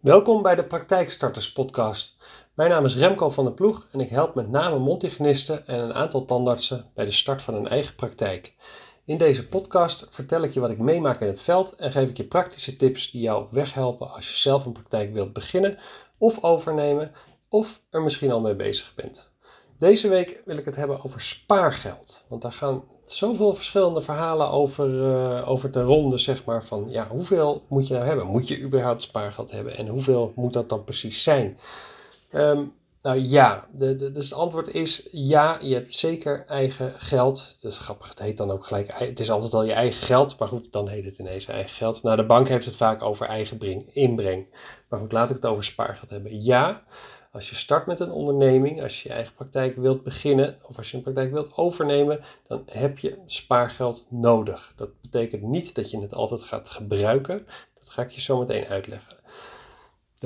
Welkom bij de Praktijkstarters Podcast. Mijn naam is Remco van der Ploeg en ik help met name mondhygiënisten en een aantal tandartsen bij de start van hun eigen praktijk. In deze podcast vertel ik je wat ik meemaak in het veld en geef ik je praktische tips die jou op weg helpen als je zelf een praktijk wilt beginnen of overnemen of er misschien al mee bezig bent. Deze week wil ik het hebben over spaargeld, want daar gaan zoveel verschillende verhalen over, uh, over te ronden, zeg maar. Van ja, hoeveel moet je nou hebben? Moet je überhaupt spaargeld hebben? En hoeveel moet dat dan precies zijn? Ehm, nou ja, de, de, dus het antwoord is ja, je hebt zeker eigen geld. Dat is grappig, het heet dan ook gelijk, het is altijd al je eigen geld, maar goed, dan heet het ineens eigen geld. Nou, de bank heeft het vaak over eigen breng, inbreng. Maar goed, laat ik het over spaargeld hebben. Ja, als je start met een onderneming, als je je eigen praktijk wilt beginnen of als je een praktijk wilt overnemen, dan heb je spaargeld nodig. Dat betekent niet dat je het altijd gaat gebruiken. Dat ga ik je zo meteen uitleggen.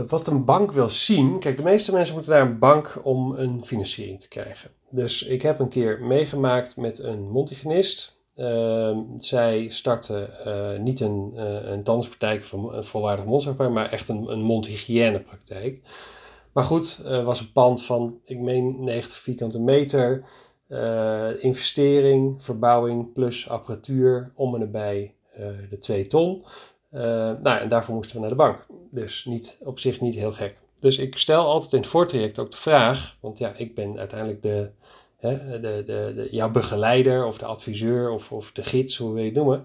Wat een bank wil zien, kijk, de meeste mensen moeten naar een bank om een financiering te krijgen. Dus ik heb een keer meegemaakt met een mondhygiënist. Uh, zij startte uh, niet een, uh, een tandartspraktijk of een volwaardige mondzorgpraktijk, maar echt een, een mondhygiënepraktijk. Maar goed, er was een pand van, ik meen 90 vierkante meter. Uh, investering, verbouwing plus apparatuur om en nabij uh, de 2 ton. Uh, nou, en daarvoor moesten we naar de bank. Dus niet, op zich niet heel gek. Dus ik stel altijd in het voortraject ook de vraag, want ja, ik ben uiteindelijk de, hè, de, de, de, jouw begeleider of de adviseur of, of de gids, hoe wil je het noemen.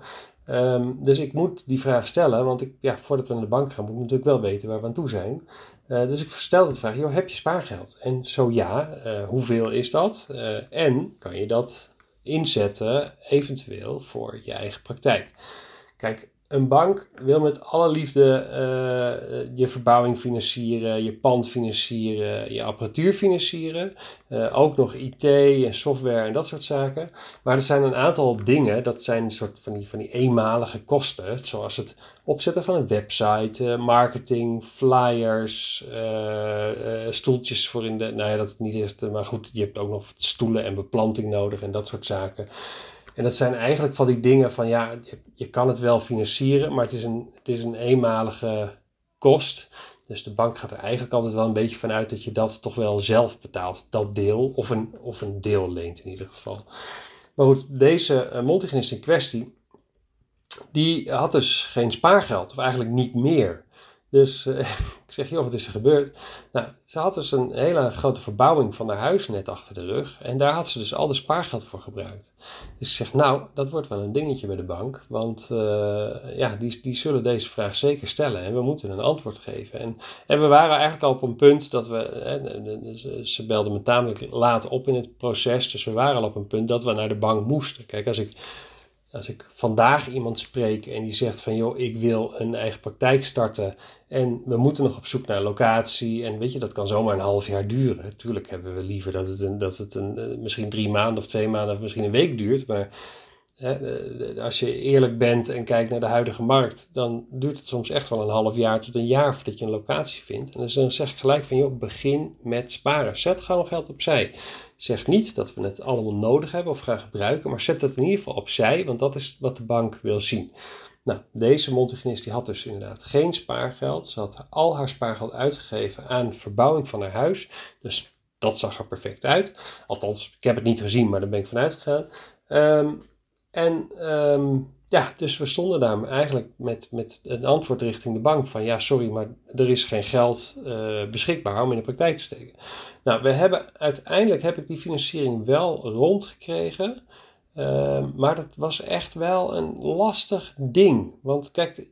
Um, dus ik moet die vraag stellen, want ik, ja, voordat we naar de bank gaan, moet ik natuurlijk wel weten waar we aan toe zijn. Uh, dus ik stel de vraag, joh, heb je spaargeld? En zo ja, uh, hoeveel is dat? Uh, en kan je dat inzetten eventueel voor je eigen praktijk? Kijk, een bank wil met alle liefde uh, je verbouwing financieren, je pand financieren, je apparatuur financieren. Uh, ook nog IT en software en dat soort zaken. Maar er zijn een aantal dingen, dat zijn een soort van die, van die eenmalige kosten. Zoals het opzetten van een website, marketing, flyers, stoeltjes voor in de. Nou ja, dat is niet eerst, maar goed, je hebt ook nog stoelen en beplanting nodig en dat soort zaken. En dat zijn eigenlijk van die dingen van ja, je, je kan het wel financieren, maar het is, een, het is een eenmalige kost. Dus de bank gaat er eigenlijk altijd wel een beetje vanuit dat je dat toch wel zelf betaalt, dat deel, of een, of een deel leent in ieder geval. Maar goed, deze uh, in kwestie, die had dus geen spaargeld, of eigenlijk niet meer. Dus uh, ik zeg, joh, wat is er gebeurd? Nou, ze had dus een hele grote verbouwing van haar huis net achter de rug. En daar had ze dus al de spaargeld voor gebruikt. Dus ik zeg, nou, dat wordt wel een dingetje bij de bank. Want uh, ja, die, die zullen deze vraag zeker stellen. En we moeten een antwoord geven. En, en we waren eigenlijk al op een punt dat we... Hè, ze belden me tamelijk laat op in het proces. Dus we waren al op een punt dat we naar de bank moesten. Kijk, als ik als ik vandaag iemand spreek en die zegt van joh, ik wil een eigen praktijk starten en we moeten nog op zoek naar locatie en weet je, dat kan zomaar een half jaar duren. Tuurlijk hebben we liever dat het, een, dat het een, eh, misschien drie maanden of twee maanden of misschien een week duurt, maar als je eerlijk bent en kijkt naar de huidige markt, dan duurt het soms echt wel een half jaar tot een jaar voordat je een locatie vindt. En dus dan zeg ik gelijk van, joh, begin met sparen. Zet gewoon geld opzij. Zeg niet dat we het allemaal nodig hebben of gaan gebruiken, maar zet het in ieder geval opzij, want dat is wat de bank wil zien. Nou, deze Montigenist die had dus inderdaad geen spaargeld. Ze had al haar spaargeld uitgegeven aan verbouwing van haar huis. Dus dat zag er perfect uit. Althans, ik heb het niet gezien, maar daar ben ik vanuit gegaan. Um, en um, ja, dus we stonden daar eigenlijk met, met een antwoord richting de bank van ja, sorry, maar er is geen geld uh, beschikbaar om in de praktijk te steken. Nou, we hebben uiteindelijk heb ik die financiering wel rondgekregen, uh, maar dat was echt wel een lastig ding. Want kijk,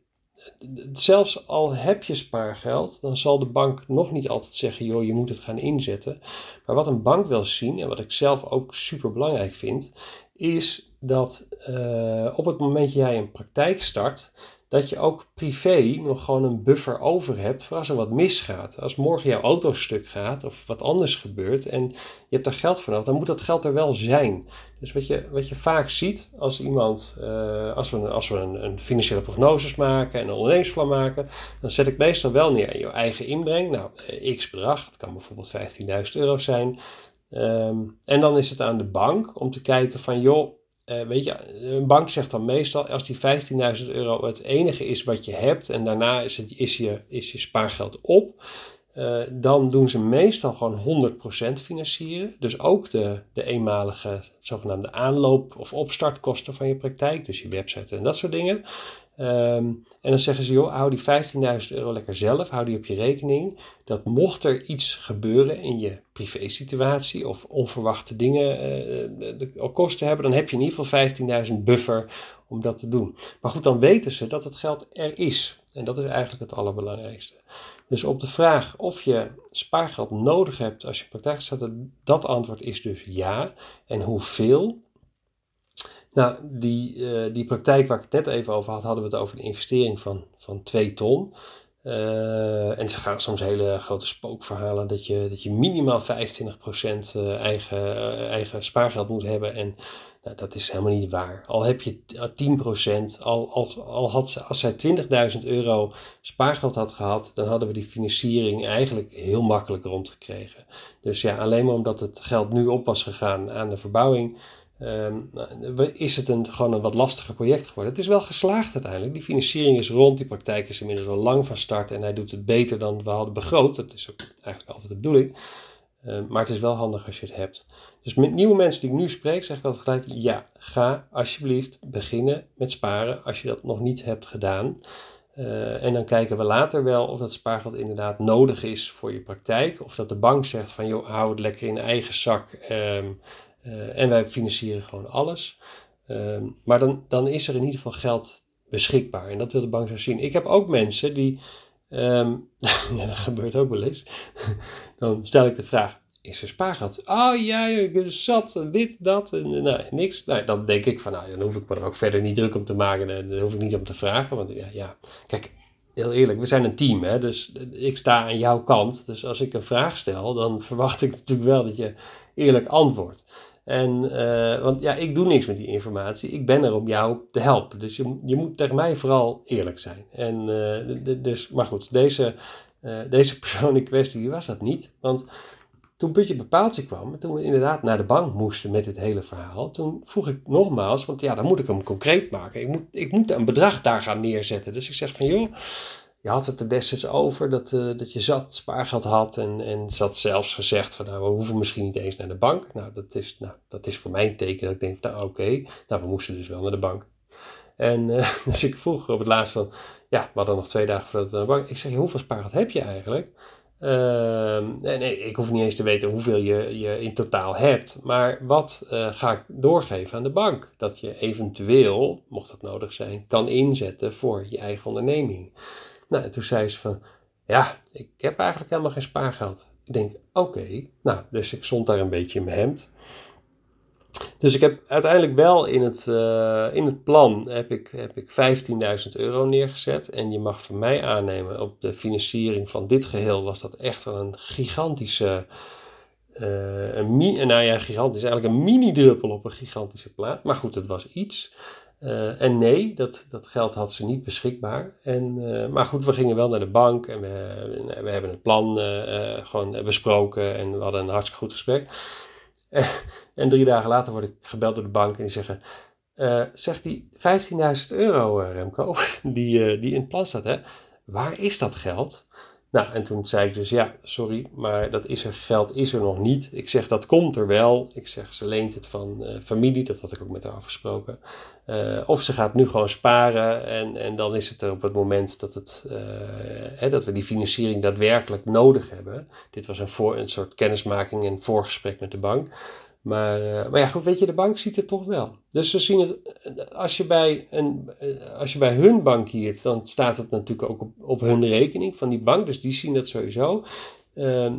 zelfs al heb je spaargeld, dan zal de bank nog niet altijd zeggen, joh, je moet het gaan inzetten. Maar wat een bank wil zien, en wat ik zelf ook super belangrijk vind, is dat uh, op het moment jij een praktijk start, dat je ook privé nog gewoon een buffer over hebt voor als er wat misgaat. Als morgen jouw auto stuk gaat of wat anders gebeurt en je hebt daar geld voor nodig, dan moet dat geld er wel zijn. Dus wat je, wat je vaak ziet als iemand, uh, als we, als we een, financiële prognoses maken en een ondernemingsplan maken, dan zet ik meestal wel neer je eigen inbreng. Nou, eh, x bedrag, dat kan bijvoorbeeld 15.000 euro zijn. Um, en dan is het aan de bank om te kijken van joh, weet je, een bank zegt dan meestal als die 15.000 euro het enige is wat je hebt en daarna is, het, is, je, is je spaargeld op, uh, dan doen ze meestal gewoon 100% financieren. Dus ook de, de eenmalige zogenaamde aanloop- of opstartkosten van je praktijk, dus je website en dat soort dingen. Um, en dan zeggen ze, joh, hou die 15.000 euro lekker zelf, hou die op je rekening. Dat mocht er iets gebeuren in je privésituatie of onverwachte dingen uh, de, kosten hebben, dan heb je in ieder geval 15.000 buffer om dat te doen. Maar goed, dan weten ze dat het geld er is. En dat is eigenlijk het allerbelangrijkste. Dus op de vraag of je spaargeld nodig hebt als je praktijk staat, dat antwoord is dus ja. En hoeveel? Nou, die, uh, die praktijk waar ik het net even over had, hadden we het over een investering van, van 2 ton. Uh, en ze gaan soms hele grote spookverhalen dat je, dat je minimaal 25% uh, eigen, eigen spaargeld moet hebben. En nou, dat is helemaal niet waar. Al heb je 10%, al, al, al had ze, als zij 20.000 euro spaargeld had gehad, dan hadden we die financiering eigenlijk heel makkelijk rondgekregen. Dus ja, alleen maar omdat het geld nu op was gegaan aan de verbouwing, um, is het een, gewoon een wat lastiger project geworden. Het is wel geslaagd uiteindelijk. Die financiering is rond, die praktijk is inmiddels al lang van start en hij doet het beter dan we hadden begroot. Dat is ook eigenlijk altijd de bedoeling. Um, maar het is wel handig als je het hebt. Dus met nieuwe mensen die ik nu spreek, zeg ik altijd gelijk: ja, ga alsjeblieft beginnen met sparen als je dat nog niet hebt gedaan. Uh, en dan kijken we later wel of dat spaargeld inderdaad nodig is voor je praktijk. Of dat de bank zegt van joh, hou het lekker in eigen zak. Um, uh, en wij financieren gewoon alles. Um, maar dan, dan is er in ieder geval geld beschikbaar. En dat wil de bank zo zien. Ik heb ook mensen die. Um, ja, dat gebeurt ook wel eens. dan stel ik de vraag: is er spaargeld? Oh ja, ik zat, dit, dat, en nou, niks. Nou, dan denk ik van, nou, dan hoef ik me er ook verder niet druk om te maken. En dan hoef ik niet om te vragen. Want ja, ja. kijk, heel eerlijk, we zijn een team, hè, dus ik sta aan jouw kant. Dus als ik een vraag stel, dan verwacht ik natuurlijk wel dat je eerlijk antwoordt. En, uh, want ja, ik doe niks met die informatie. Ik ben er om jou te helpen. Dus je, je moet tegen mij vooral eerlijk zijn. En, uh, dus, maar goed, deze, uh, deze persoon in kwestie, was dat niet. Want toen Putje Bepaaltje kwam, en toen we inderdaad naar de bank moesten met dit hele verhaal, toen vroeg ik nogmaals, want ja, dan moet ik hem concreet maken. Ik moet, ik moet een bedrag daar gaan neerzetten. Dus ik zeg van, joh, je had het er destijds over dat, uh, dat je zat spaargeld had en, en ze zelfs gezegd van, nou, we hoeven misschien niet eens naar de bank. Nou, dat is, nou, dat is voor mij een teken dat ik denk, nou, oké, nou, we moesten dus wel naar de bank. En uh, dus ik vroeg op het laatst van, ja, we hadden nog twee dagen voordat we naar de bank. Ik zeg, hoeveel spaargeld heb je eigenlijk? Uh, nee, ik hoef niet eens te weten hoeveel je, je in totaal hebt. Maar wat uh, ga ik doorgeven aan de bank? Dat je eventueel, mocht dat nodig zijn, kan inzetten voor je eigen onderneming. Nou, en toen zei ze van, ja, ik heb eigenlijk helemaal geen spaargeld. Ik denk, oké. Nou, dus ik stond daar een beetje in mijn hemd. Dus ik heb uiteindelijk wel in het, uh, in het plan heb ik, heb ik 15.000 euro neergezet. En je mag van mij aannemen, op de financiering van dit geheel was dat echt wel een gigantische... Uh, een nou ja, gigantisch, eigenlijk een mini-druppel op een gigantische plaat. Maar goed, het was iets. Uh, en nee, dat, dat geld had ze niet beschikbaar. En, uh, maar goed, we gingen wel naar de bank en we, we hebben het plan gewoon besproken en we hadden een hartstikke goed gesprek. en drie dagen later word ik gebeld door de bank en die zeggen: Zeg die 15.000 euro, Remco, die, die in het plan staat, hè, waar is dat geld? Nou, en toen zei ik dus: Ja, sorry, maar dat is er, geld is er nog niet. Ik zeg: Dat komt er wel. Ik zeg: Ze leent het van familie, dat had ik ook met haar afgesproken. of ze gaat nu gewoon sparen en, en dan is het er op het moment dat, het, hè, dat we die financiering daadwerkelijk nodig hebben. Dit was een, voor, een soort kennismaking en voorgesprek met de bank. Maar, uh, maar ja, goed, weet je, de bank ziet het toch wel. Dus ze zien het, als je bij, een, eh, als je bij hun dan staat het natuurlijk ook op, op hun rekening van die bank. Dus die zien dat sowieso. Uh,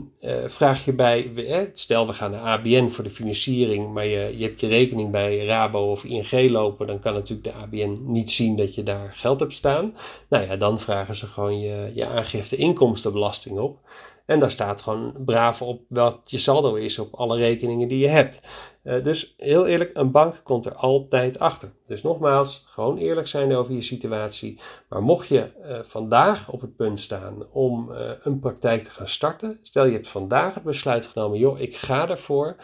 vraag je bij, stel we gaan naar ABN voor de financiering, maar je, je hebt je rekening bij Rabo of ING lopen, dan kan natuurlijk de ABN niet zien dat je daar geld hebt staan. Nou ja, dan vragen ze gewoon je, je aangifte inkomstenbelasting op. En daar staat gewoon braaf op wat je saldo is op alle rekeningen die je hebt. Uh, dus heel eerlijk, een bank komt er altijd achter. Dus nogmaals, gewoon eerlijk zijn over je situatie. Maar mocht je uh, vandaag op het punt staan om uh, een praktijk te gaan starten, stel je hebt vandaag het besluit genomen, joh, ik ga ervoor,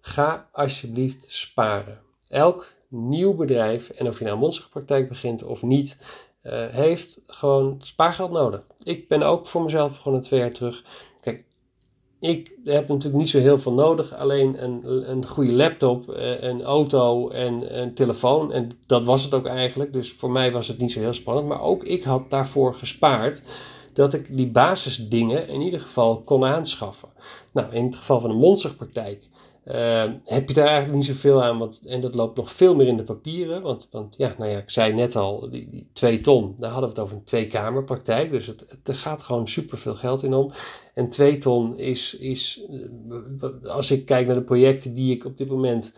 ga alsjeblieft sparen. Elk nieuw bedrijf, en of je nou een monsterpraktijk begint of niet, uh, heeft gewoon spaargeld nodig. Ik ben ook voor mezelf begonnen twee jaar terug. Kijk, ik heb natuurlijk niet zo heel veel nodig. Alleen een, een goede laptop, eh, een auto en een telefoon. En dat was het ook eigenlijk. Dus voor mij was het niet zo heel spannend. Maar ook ik had daarvoor gespaard dat ik die basisdingen in ieder geval kon aanschaffen. Nou, in het geval van een monsterpraktijk uh, heb je daar eigenlijk niet zoveel aan, want, en dat loopt nog veel meer in de papieren. Want, want ja, nou ja, ik zei net al, die, die twee ton, daar hadden we het over een tweekamerpraktijk. Dus het, er gaat gewoon super veel geld in om. En twee ton is, is, eh, als ik kijk naar de projecten die ik op dit moment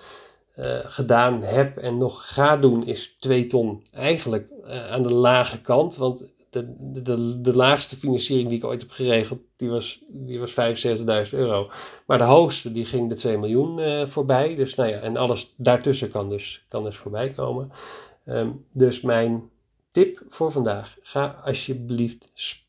uh, gedaan heb en nog ga doen, is twee ton eigenlijk uh, aan de lage kant. Want de, de, de, laagste financiering die ik ooit heb geregeld, die was, die was 75.000 euro. Maar de hoogste, die ging de 2 miljoen uh, voorbij. Dus nou ja, en alles daartussen kan dus, kan dus voorbij komen. Um, dus mijn tip voor vandaag, ga alsjeblieft sparen.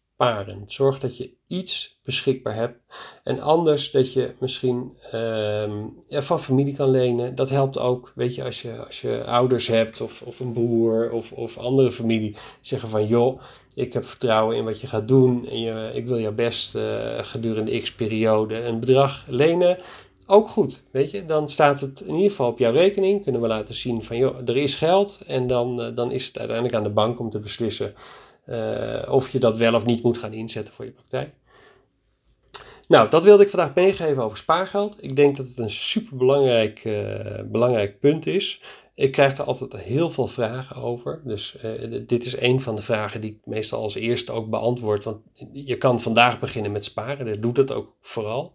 Zorg dat je iets beschikbaar hebt. En anders dat je misschien um, van familie kan lenen. Dat helpt ook. Weet je, als je, als je ouders hebt of, of een broer of, of andere familie. Zeggen van joh, ik heb vertrouwen in wat je gaat doen. En je, ik wil jou best uh, gedurende x periode een bedrag lenen. Ook goed, weet je. Dan staat het in ieder geval op jouw rekening. Kunnen we laten zien van joh, er is geld. En dan, uh, dan is het uiteindelijk aan de bank om te beslissen of je dat wel of niet moet gaan inzetten voor je praktijk. Nou, dat wilde ik vandaag meegeven over spaargeld. Ik denk dat het een super belangrijk, uh, belangrijk punt is. Ik krijg er altijd heel veel vragen over. Dus uh, dit is een van de vragen die ik meestal als eerste ook beantwoord. Want je kan vandaag beginnen met sparen. Dat doet het ook vooral.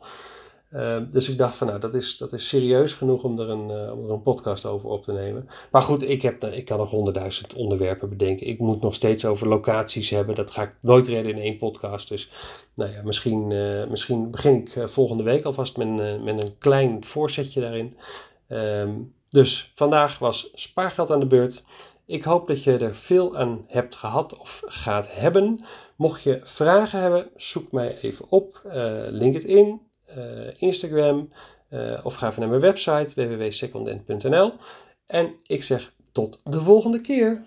Uh, dus ik dacht van nou, dat is, dat is serieus genoeg om er, een, uh, om er een podcast over op te nemen. Maar goed, ik, heb, ik kan nog honderdduizend onderwerpen bedenken. Ik moet nog steeds over locaties hebben. Dat ga ik nooit redden in één podcast. Dus nou ja, misschien, uh, misschien begin ik volgende week alvast met, met een klein voorzetje daarin. Um, dus vandaag was spaargeld aan de beurt. Ik hoop dat je er veel aan hebt gehad of gaat hebben. Mocht je vragen hebben, zoek mij even op. LinkedIn, Instagram uh, of ga even naar mijn website www.secondent.nl. En ik zeg tot de volgende keer.